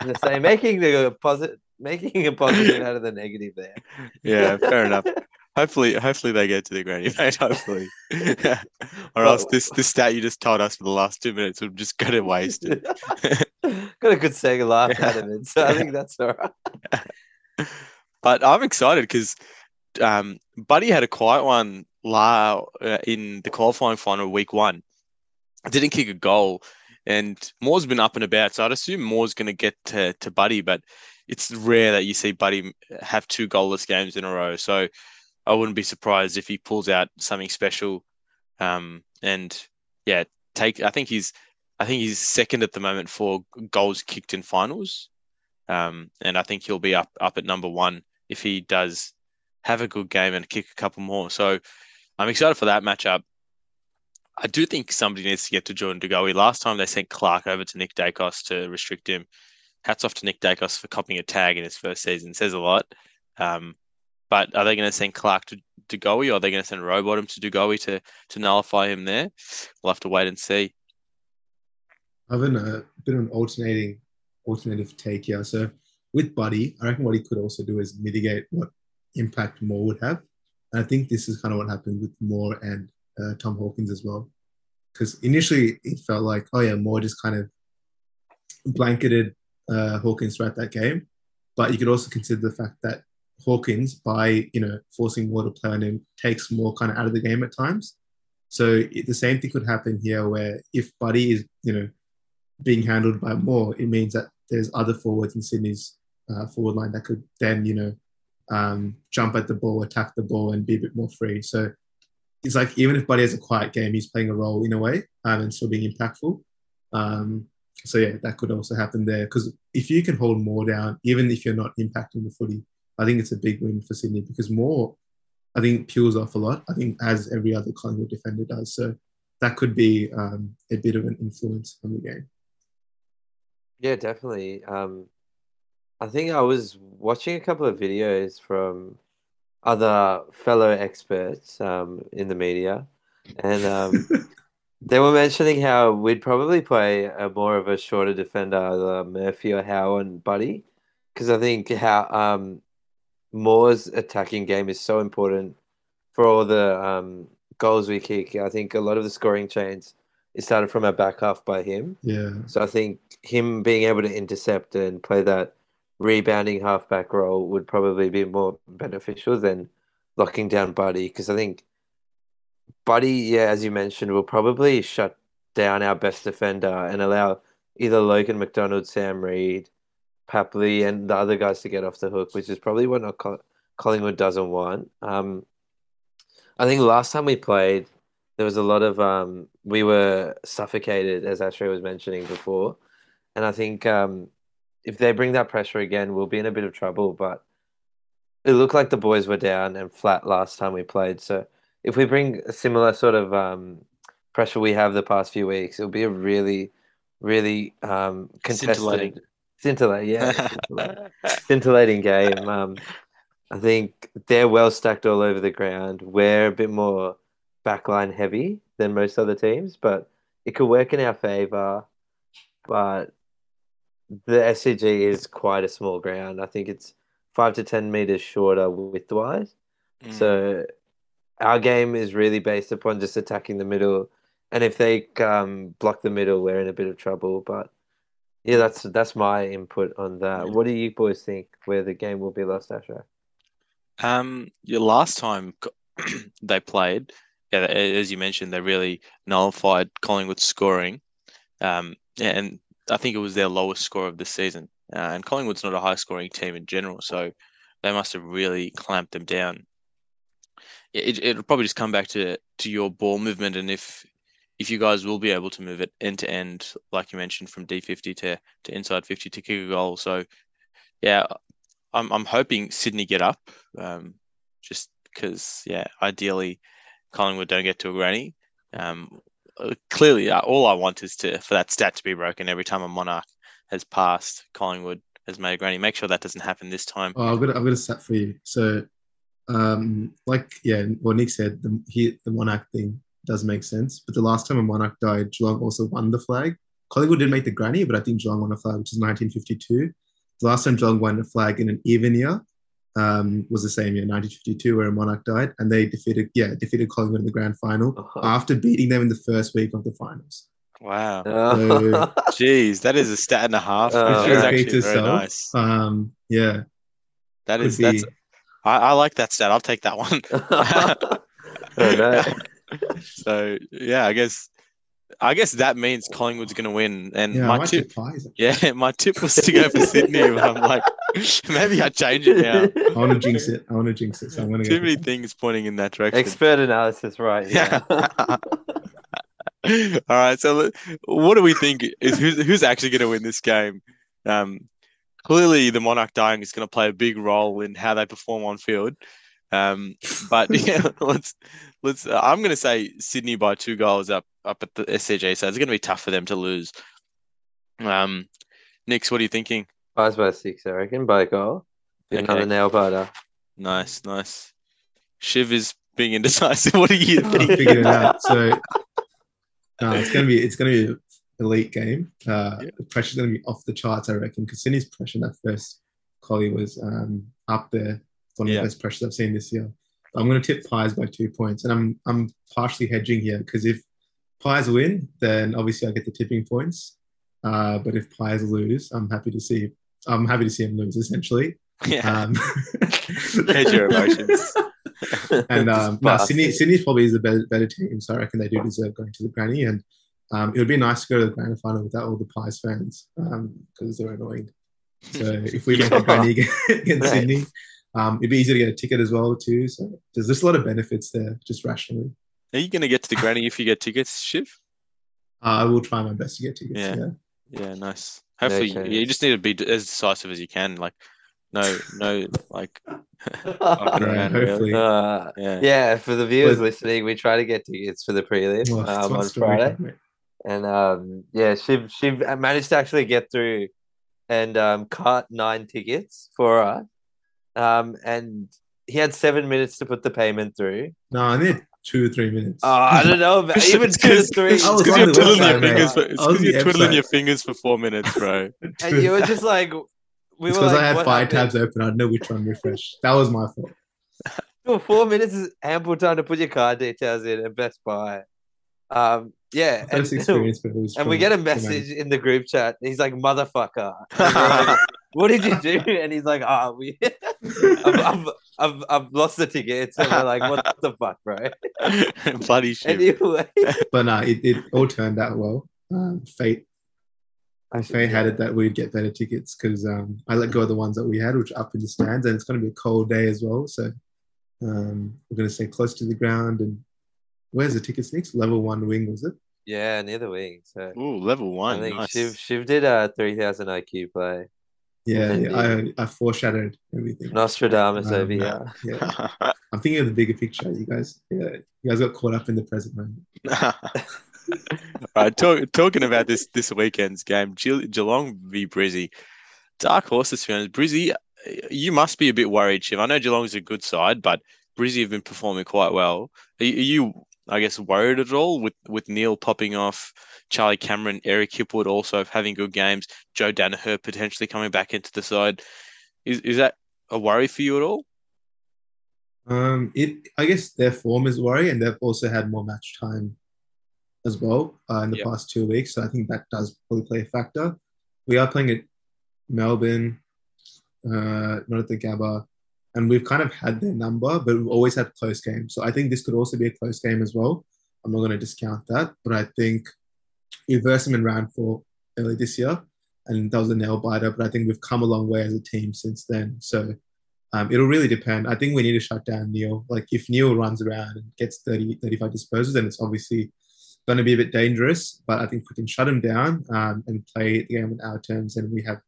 I'm just making the positive, making a positive out of the negative there. yeah, fair enough. Hopefully, hopefully they get to the granny, mate. Hopefully, or else this this stat you just told us for the last two minutes would just go to waste. Got a good second laugh out of it, so I think that's all right. But I'm excited because um, Buddy had a quiet one la- uh, in the qualifying final week one. Didn't kick a goal, and Moore's been up and about. So I'd assume Moore's going to get to, to Buddy, but it's rare that you see Buddy have two goalless games in a row. So I wouldn't be surprised if he pulls out something special. Um, and yeah, take. I think he's. I think he's second at the moment for goals kicked in finals. Um, and I think he'll be up up at number one if he does have a good game and kick a couple more. So I'm excited for that matchup. I do think somebody needs to get to Jordan De Goey. Last time they sent Clark over to Nick Daicos to restrict him. Hats off to Nick Daicos for copying a tag in his first season. Says a lot. Um, but are they going to send Clark to De Goey or are they going to send Rowbottom to De Goey to to nullify him there? We'll have to wait and see. I've been a bit of an alternating alternative take here. So with Buddy, I reckon what he could also do is mitigate what impact Moore would have. And I think this is kind of what happened with Moore and uh, Tom Hawkins as well. Because initially it felt like, oh yeah, Moore just kind of blanketed uh, Hawkins throughout that game. But you could also consider the fact that Hawkins, by you know forcing Moore to play on him, takes more kind of out of the game at times. So it, the same thing could happen here, where if Buddy is you know being handled by Moore, it means that there's other forwards in Sydney's uh, forward line that could then you know um, jump at the ball, attack the ball, and be a bit more free. So it's like even if Buddy has a quiet game, he's playing a role in a way um, and still being impactful. Um, so yeah, that could also happen there because if you can hold more down, even if you're not impacting the footy, I think it's a big win for Sydney because more, I think peels off a lot. I think as every other Collingwood defender does. So that could be um, a bit of an influence on the game. Yeah, definitely. Um, I think I was watching a couple of videos from other fellow experts um, in the media, and um, they were mentioning how we'd probably play a more of a shorter defender, either Murphy or Howe and Buddy, because I think how um, Moore's attacking game is so important for all the um, goals we kick. I think a lot of the scoring chains is started from our back half by him. yeah, So I think him being able to intercept and play that rebounding halfback role would probably be more beneficial than locking down Buddy because I think Buddy, yeah, as you mentioned, will probably shut down our best defender and allow either Logan McDonald, Sam Reid, Papley, and the other guys to get off the hook, which is probably what Collingwood doesn't want. Um, I think last time we played, there was a lot of um, we were suffocated, as Ashley was mentioning before, and I think um, if they bring that pressure again, we'll be in a bit of trouble. But it looked like the boys were down and flat last time we played, so if we bring a similar sort of um, pressure we have the past few weeks, it'll be a really, really um, contested, Scintillating. scintillating, yeah, scintillating, scintillating game. Um, I think they're well stacked all over the ground. We're a bit more backline heavy than most other teams, but it could work in our favor. But the SCG is quite a small ground. I think it's five to ten meters shorter widthwise. Mm. So our game is really based upon just attacking the middle, and if they um, block the middle, we're in a bit of trouble. But yeah, that's that's my input on that. What do you boys think where the game will be lost, Asher? Um, your last time they played, yeah, as you mentioned, they really nullified Collingwood scoring. Um, and I think it was their lowest score of the season. Uh, and Collingwood's not a high scoring team in general, so they must have really clamped them down. It, it'll probably just come back to to your ball movement and if if you guys will be able to move it end to end, like you mentioned, from D50 to, to inside 50 to kick a goal. So, yeah, I'm I'm hoping Sydney get up, um, just because yeah, ideally Collingwood don't get to a granny. Um, clearly, uh, all I want is to for that stat to be broken every time a Monarch has passed Collingwood has made a granny. Make sure that doesn't happen this time. Oh, I've got a, I've got a stat for you. So, um, like yeah, what Nick said, the he, the Monarch thing does make sense. But the last time a Monarch died, Geelong also won the flag. Collingwood did make the granny, but I think Geelong won a flag, which is 1952. The last time Geelong won a flag in an even year um, was the same year, 1952, where a Monarch died, and they defeated yeah defeated Collingwood in the grand final Uh-huh. after beating them in the first week of the finals. Wow, Uh, jeez, that is a stat and a half. Uh, That Which is repeats actually very itself. nice. Um, yeah, That could is be. that's. I, I like that stat. I'll take that one. Oh, no. So yeah, I guess I guess that means Collingwood's going to win. And yeah. I my tip, tip yeah, my tip was to go for Sydney. But I'm like, maybe I change it now. I want to jinx it. I want to jinx it. So I'm gonna Too go. many things pointing in that direction. Expert analysis, right? Yeah. All right. So what do we think is who's who's actually going to win this game? Um, clearly, the Monarch dying is going to play a big role in how they perform on field. Um, but yeah, let's let's. Uh, I'm going to say Sydney by two goals up up at the SCG, so it's going to be tough for them to lose. Um, Nix, what are you thinking? Five by six, I reckon, by a goal. Another Okay. nail biter. Nice, nice. Shiv is being indecisive. What are you I think? figured it out. So no, it's gonna be it's gonna be an elite game. Uh, Yeah. The pressure's gonna be off the charts, I reckon. Because Sydney's pressure in that first collie was um, up there. It's one of Yeah. the best pressures I've seen this year. I'm gonna tip Pies by two points, and I'm I'm partially hedging here because if Pies win, then obviously I get the tipping points. Uh, but if Pies lose, I'm happy to see I'm happy to see him lose essentially. Yeah, Um, Hedge your emotions. and um, no, Sydney. Sydney's probably is the better, better team, so I reckon they do deserve going to the granny. And um, it would be nice to go to the grand final without all the Pies fans because they're annoying. So if we make the granny against. Sydney, um, it'd be easy to get a ticket as well too. So there's just a lot of benefits there, just rationally. Are you going to get to the granny if you get tickets, Shiv? Uh, I will try my best to get tickets. Yeah. Yeah, Yeah, nice. Hopefully, you, chance. you just need to be as decisive as you can. Like, no, no, like, Yeah, hopefully. Uh, Yeah. yeah, for the viewers But- listening, we try to get tickets for the prelim Well, um, on Friday, and um, yeah, she she managed to actually get through and um, cut nine tickets for us, um, and he had seven minutes to put the payment through. No, I need two or three minutes. Oh, I don't know, but even two or three. It's I was because you're twiddling your website, mate. fingers. For, I it's was 'cause you're the twiddling your fingers for four minutes, bro. and you were just like, we it's were because like, I had five happened? tabs open. I don't know which one refresh. That was my fault. Well, four minutes is ample time to put your card details in and Best Buy. Um, yeah, and, experience, but it was and we get a from message in the group chat. He's like, "Motherfucker, like, what did you do?" And he's like, "Ah, we, I've, I've, I've, I've lost the tickets." And we're like, "What the fuck, bro?" Bloody shit. Anyway, But no, it, it all turned out well. Um, fate, fate had it that we'd get better tickets because um, I let go of the ones that we had, which are up in the stands, and it's going to be a cold day as well. So um, we're going to stay close to the ground. And where's the tickets next? Level one wing, was it? Yeah, near the wing. So Ooh, level one. I one. think nice. Shiv Shiv did a three thousand IQ play. Yeah, yeah I, I foreshadowed everything. Nostradamus Um, over yeah. here. Yeah, I'm thinking of the bigger picture. You guys, yeah, you guys got caught up in the present moment. All right, talk, talking about this this weekend's game, Ge- Geelong v Brizzy. Dark horses fans, Brizzy, you must be a bit worried, Shiv. I know Geelong's a good side, but Brizzy have been performing quite well. Are are you, I guess, worried at all with with Neale popping off, Charlie Cameron, Eric Hipwood also having good games, Joe Daniher potentially coming back into the side? Is is that a worry for you at all? Um, it I guess their form is worry, and they've also had more match time as well uh, in the Yeah. past two weeks. So I think that does probably play a factor. We are playing at Melbourne, uh, not at the Gabba, and we've kind of had their number, but we've always had close games. So I think this could also be a close game as well. I'm not going to discount that, but I think we versed them in round four early this year, and that was a nail biter. But I think we've come a long way as a team since then. So um, it'll really depend. I think we need to shut down Neale. Like if Neale runs around and gets 30, 35 disposals, then it's obviously going to be a bit dangerous. But I think we can shut him down um, and play the game on our terms, then we have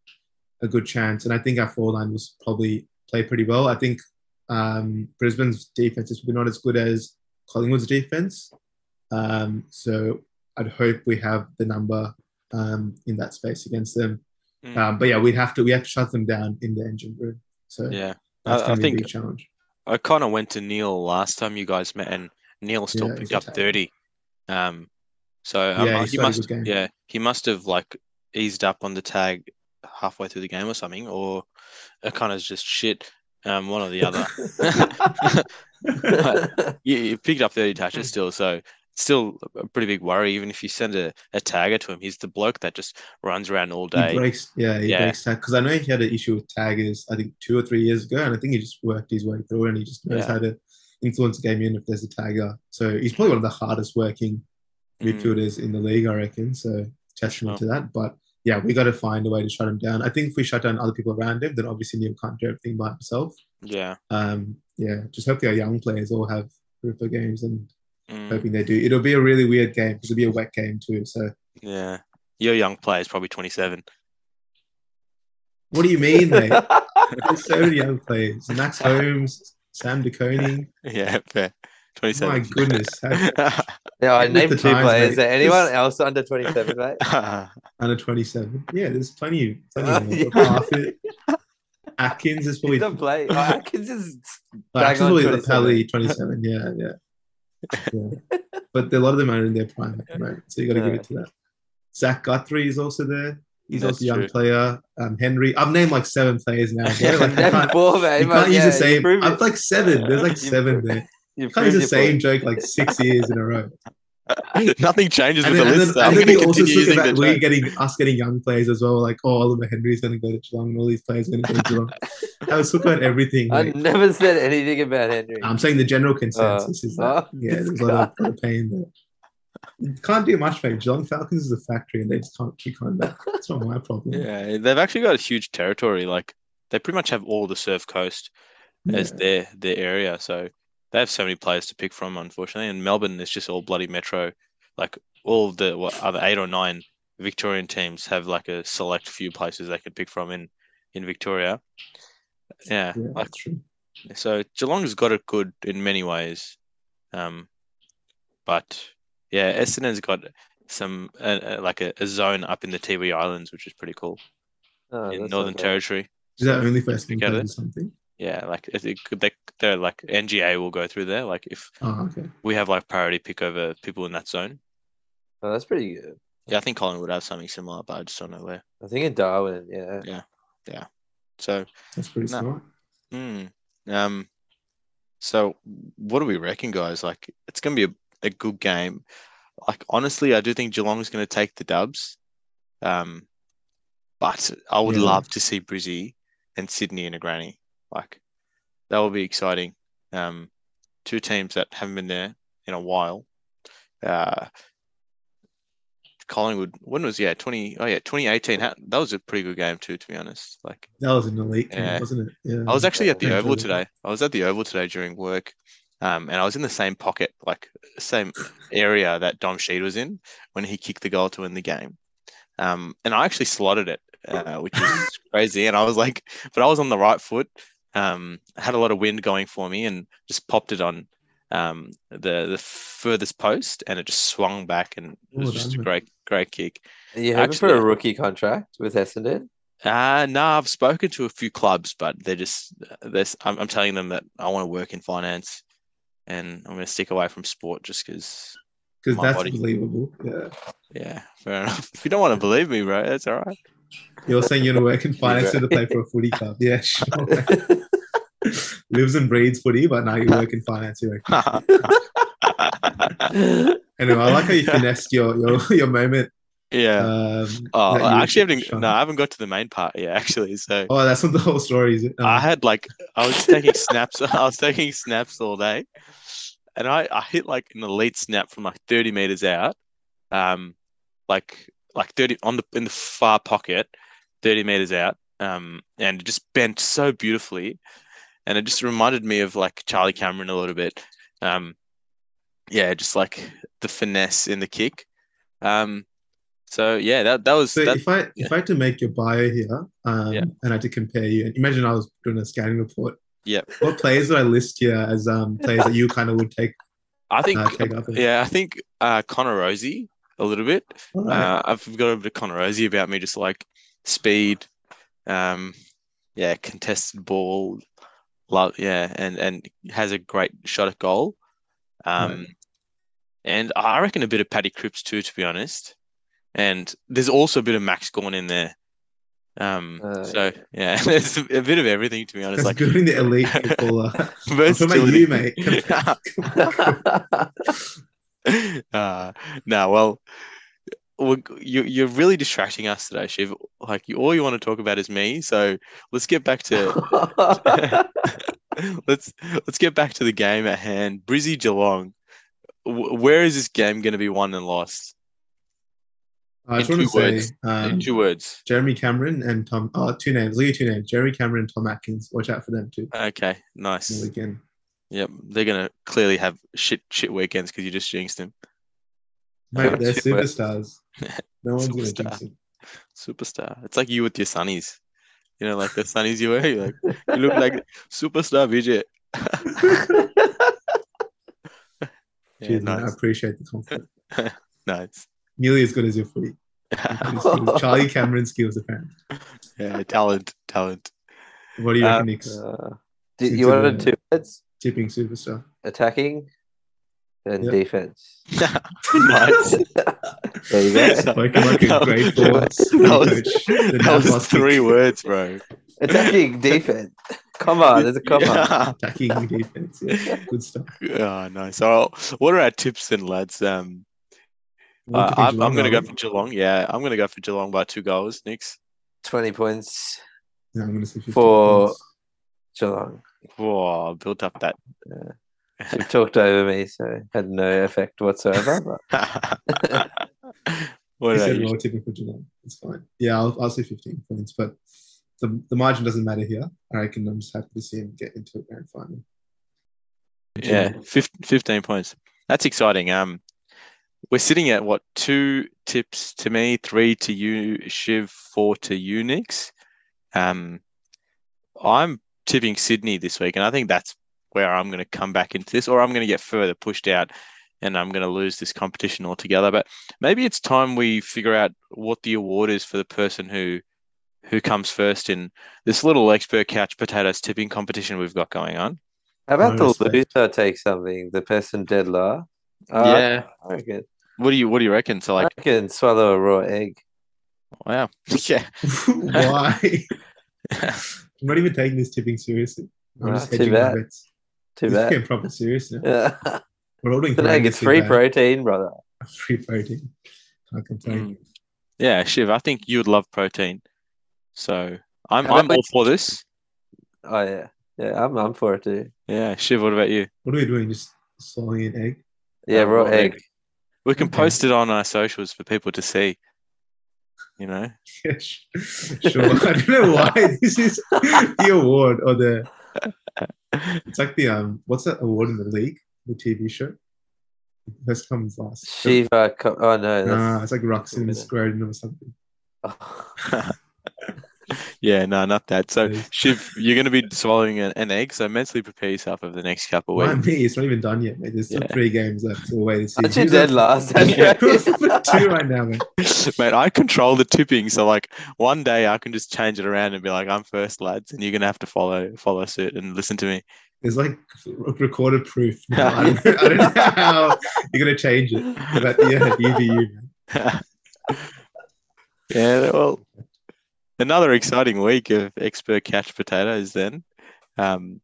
a good chance. And I think our forward line was probably play pretty well. I think um, Brisbane's defense is not as good as Collingwood's defense. Um, so I'd hope we have the number um, in that space against them. Mm. Um, but yeah, we'd have to we have to shut them down in the engine room. So yeah, that's I, I be a challenge. I kind of went to Neale last time you guys met, and Neale still Yeah, picked up attacked. thirty. Um, so um, Yeah, he he must, yeah, he must have like eased up on the tag halfway through the game or something, or it kind of just shit. Um, one or the other. you, you picked up 30 touches still, so still a pretty big worry. Even if you send a, a tagger to him, he's the bloke that just runs around all He day. breaks, yeah, he Yeah. breaks tag because I know he had an issue with taggers. I think two or three years ago, and I think he just worked his way through, and he just knows Yeah. how to influence the game in if there's a tagger. So he's probably one of the hardest working Mm. midfielders in the league, I reckon. So testament Sure. to that. But yeah, we got to find a way to shut him down. I think if we shut down other people around him, then obviously Neale can't do everything by himself. Yeah. Um, yeah, just hopefully our young players all have ripper games and Mm, hoping they do. It'll be a really weird game because it'll be a wet game too. So yeah. Your young player is probably 27. what do you mean, mate? There's so many young players. Max Holmes, Sam De Koning. Yeah, fair. 27. My goodness. Yeah, I named the two times, players. mate. Is there anyone Just- else under 27, mate? under 27. Yeah, there's plenty, plenty Uh, more. yeah. Parfitt. Atkins is He probably doesn't play. Oh, Atkins is Like, Bang Atkins on probably 27. probably 27. Yeah, yeah. yeah. But a lot of them are in their prime at the moment, so you got to give it to that. Zach Guthrie is also there. He's That's also a young true. player. Um, Henry. I've named like seven players now. bro. Like, you can't, before, mate. you but can't use the same. I've like seven. There's like seven there. You You can't the same your joke like six years in a row. Nothing changes And with then, the and then, I'm going we to continue using about the we joke. getting us getting young players as well. Like, oh, Oliver Henry's going to go to Geelong, and all these players are going to go to Geelong. I was talking about everything. I Like, never said anything about Henry. I'm saying the general consensus oh, is that oh, yeah, this there's a lot of, lot of pain there. You can't do much, mate. Geelong Falcons is a factory, and they just can't keep coming back. That's not my problem. Yeah, they've actually got a huge territory. Like they pretty much have all the surf coast as their their area. So they have so many players to pick from, unfortunately. And Melbourne is just all bloody metro. Like all of the what other eight or nine Victorian teams have like a select few places they could pick from in in Victoria. Yeah, Yeah, like that's true. so Geelong's got it good in many ways, um, but yeah, Essendon's got some uh, uh, like a, a zone up in the Tiwi Islands, which is pretty cool Oh, in Northern not. Territory. Is that So only you for can Essendon pick out players it. or something? Yeah, like it, it could- they they're like NGA will go through there. Like if Oh, okay. we have like priority pick over people in that zone. Oh, that's pretty good. Yeah, I think Colin would have something similar, but I just don't know where. I think in Darwin, yeah. Yeah. Yeah. So, That's pretty No. smart. hmm, um, so what do we reckon, guys? Like it's gonna be a, a good game. Like honestly, I do think Geelong's gonna take the dubs. Um, but I would Yeah. love to see Brizzy and Sydney in a granny. Like that will be exciting. Um, two teams that haven't been there in a while. Uh, Collingwood, when was yeah twenty? Oh yeah, twenty eighteen. That was a pretty good game too, to be honest. Like That was an elite game, Yeah. wasn't it? Yeah. I was actually at the Oval really. today. I was at the Oval today during work, um, and I was in the same pocket, like same area that Dom Sheed was in when he kicked the goal to win the game. Um, and I actually slotted it, uh, which is crazy. And I was like, but I was on the right foot. Um, had a lot of wind going for me, and just popped it on um, the the furthest post, and it just swung back, and it was Well just a great great kick. Are you hoping for Actually- a rookie contract with Essendon? Uh no, I've spoken to a few clubs, but they're just this. I'm, I'm telling them that I want to work in finance, and I'm going to stick away from sport just because. Because that's body. believable. Yeah. Yeah, fair enough. If you don't want to believe me, bro, that's all right. You're saying you're to work in finance to play for a footy club. Yeah, sure. Lives and breeds footy, but now you work in finance. You. Anyway, I like how you finessed your your, your moment. yeah. Um, oh, I actually haven't. No, I haven't got to the main part yet. Actually, so Oh, that's not the whole story, is it? I had like I was taking snaps. I was taking snaps all day, and I I hit like an elite snap from like 30 meters out, um, like like 30 on the in the far pocket, 30 meters out, um, and it just bent so beautifully, and it just reminded me of like Charlie Cameron a little bit, um, yeah, just like the finesse in the kick, um. So yeah, that that was So that, if I if I had to make your bio here, um, Yeah. and I had to compare you, and imagine I was doing a scouting report. Yeah. What players do I list here as um players that you kind of would take I think uh, take yeah, I think uh, Connor Rozee a little bit. Right. Uh, I've got a bit of Connor Rozee about me, just like speed, um, yeah, contested ball, love, yeah, and and has a great shot at goal. Um, Right. and I reckon a bit of Paddy Cripps too, to be honest. And there's also a bit of Max Gawn in there. Um, Uh, so yeah, there's a, a bit of everything to be honest. Like good in the elite footballer. I'm about you, mate. uh, no, well, we you, you're really distracting us today, Shiv. Like, you, all you want to talk about is me. So let's get back to let's let's get back to the game at hand. Brizzy Geelong. W- Where is this game going to be won and lost? I just In want to two say words. um, In two words. Jeremy Cameron and Tom. Oh, two names. Leave two names. Jeremy Cameron and Tom Atkins. Watch out for them too. Okay, in the nice. weekend. Yep, they're going to clearly have shit shit weekends because you just jinxed him. Mate, they're superstars. No one's gonna Superstar. jinx them. Superstar. It's like you with your sunnies. You know, like the sunnies you wear. You're like, you look like superstar Vijay. yeah, Cheers, man. I nice, appreciate the compliment. nice. Nearly as good as your footy. As good as Charlie Cameron skills apparently. yeah, talent, talent. What do you Uh, reckon, Nick? Uh, do, you it, wanted uh, two words? Tipping superstar. Attacking and Yep. defense. nice. There you go. Spoken like a That- grade four that coach. was, The that was three words, bro. Attacking defense. Come on, there's a comma. Yeah. Attacking defense. Yeah. Good stuff. Oh, nice. So, what are our tips then, lads? Um, uh, do you think I'm, I'm going to go for Geelong. Yeah, I'm going to go for Geelong by two goals. Nix. 20 points Yeah, I'm gonna say For- points. Geelong. Whoa, built up that. She talked over me, so had no effect whatsoever. But what He about said you? well Geelong. It's fine. Yeah, I'll, I'll say 15 points, but the, the margin doesn't matter here. I reckon I'm just happy to see him get into a grand final. Yeah, fif- 15 points. That's exciting. Um, we're sitting at what two tips to me, three to you, Shiv, four to you, Nix. Um, I'm tipping Sydney this week, and I think that's where I'm going to come back into this, or I'm going to get further pushed out, and I'm going to lose this competition altogether. But maybe it's time we figure out what the award is for the person who who comes first in this little expert couch potatoes tipping competition we've got going on. how about No the respect. loser take something? The person dead last? Uh, yeah. I reckon. What do you What do you reckon? So like, I can swallow a raw egg. wow, yeah, Why? I'm not even taking this tipping seriously. I'm Ah, just hedging my bets. Too This bad. became proper serious now. Yeah. We're all doing An egg, it's free protein, brother. Free protein. I Can't complain. Mm. yeah, Shiv. I think you would love protein, so I'm How I'm all for this. Oh yeah, yeah. I'm I'm for it too. Yeah, Shiv. What about you? What are we doing? Just swallowing an egg? Yeah, raw raw egg. egg. We can Okay. post it on our socials for people to see. You know, Yeah, sure. I don't know why this is the award or the. It's like the um. What's that award in the league? The TV show. This comes last. Shiva. Oh no. Nah, it's like and Scroden or something. Yeah, no, not that. So Shiv, you're going to be swallowing an, an egg, so mentally prepare yourself over the next couple of Why weeks. me? It's not even done yet, mate. There's still Yeah. three games left. So we'll wait and see. Aren't you Who's dead up- last? That's Yeah. Who's right. up for two right now, man. Mate, I control the tipping, so like one day I can just change it around and be like, "I'm first, lads," and you're gonna have to follow follow suit and listen to me. There's like recorded proof. Now. I, don't, I don't know how you're gonna change it. But yeah, you be you, man. yeah, well, another exciting week of expert catch potatoes. Then, um,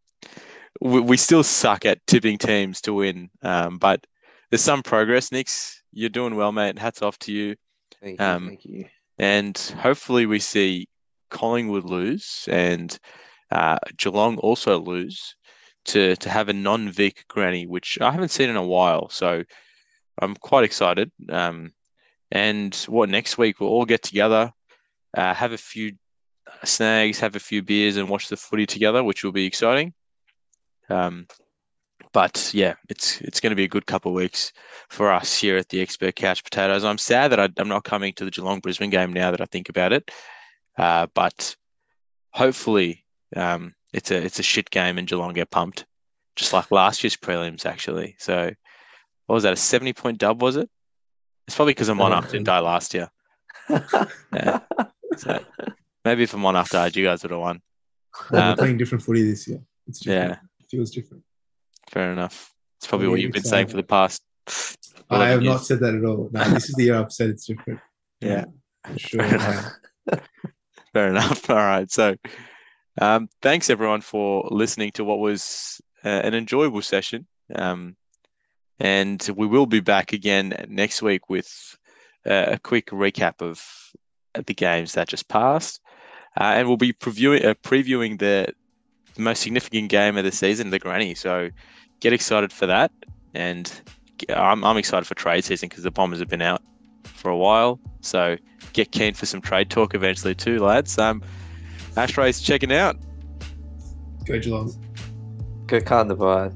we, we still suck at tipping teams to win, um, but there's some progress. Nix, you're doing well, mate. Hats off to you. Thank you. Um, thank you. and hopefully we see Collingwood lose and uh, Geelong also lose to to have a non-Vic granny, which I haven't seen in a while. So I'm quite excited. Um, and what next week we'll all get together, uh, have a few snags, have a few beers, and watch the footy together, which will be exciting. Um, but yeah, it's it's going to be a good couple of weeks for us here at the Expert Couch Potatoes. I'm sad that I, am not coming to the Geelong Brisbane game now that I think about it, uh, but hopefully um, it's a it's a shit game and Geelong get pumped, just like last year's prelims actually. So what was that? A 70 point dub was it? It's probably because I'm Monarch didn't die last year. yeah. So maybe if Monarch died, you guys would have won. Well, um, we're playing different footy this year. It's different. yeah, it feels different. Fair enough. It's probably what you've been saying for the past. I have years. not said that at all. No, this is the year I've said it's different. Yeah, yeah sure. Fair enough. Fair enough. All right. So, um, thanks everyone for listening to what was uh, an enjoyable session. Um, and we will be back again next week with uh, a quick recap of the games that just passed. Uh, and we'll be previewing, uh, previewing the, the most significant game of the season, the Granny. So get excited for that. And I'm, I'm excited for trade season because the Bombers have been out for a while. So get keen for some trade talk eventually too, lads. Um, Ashrays checking out. Go Geelong. Go Carnivore.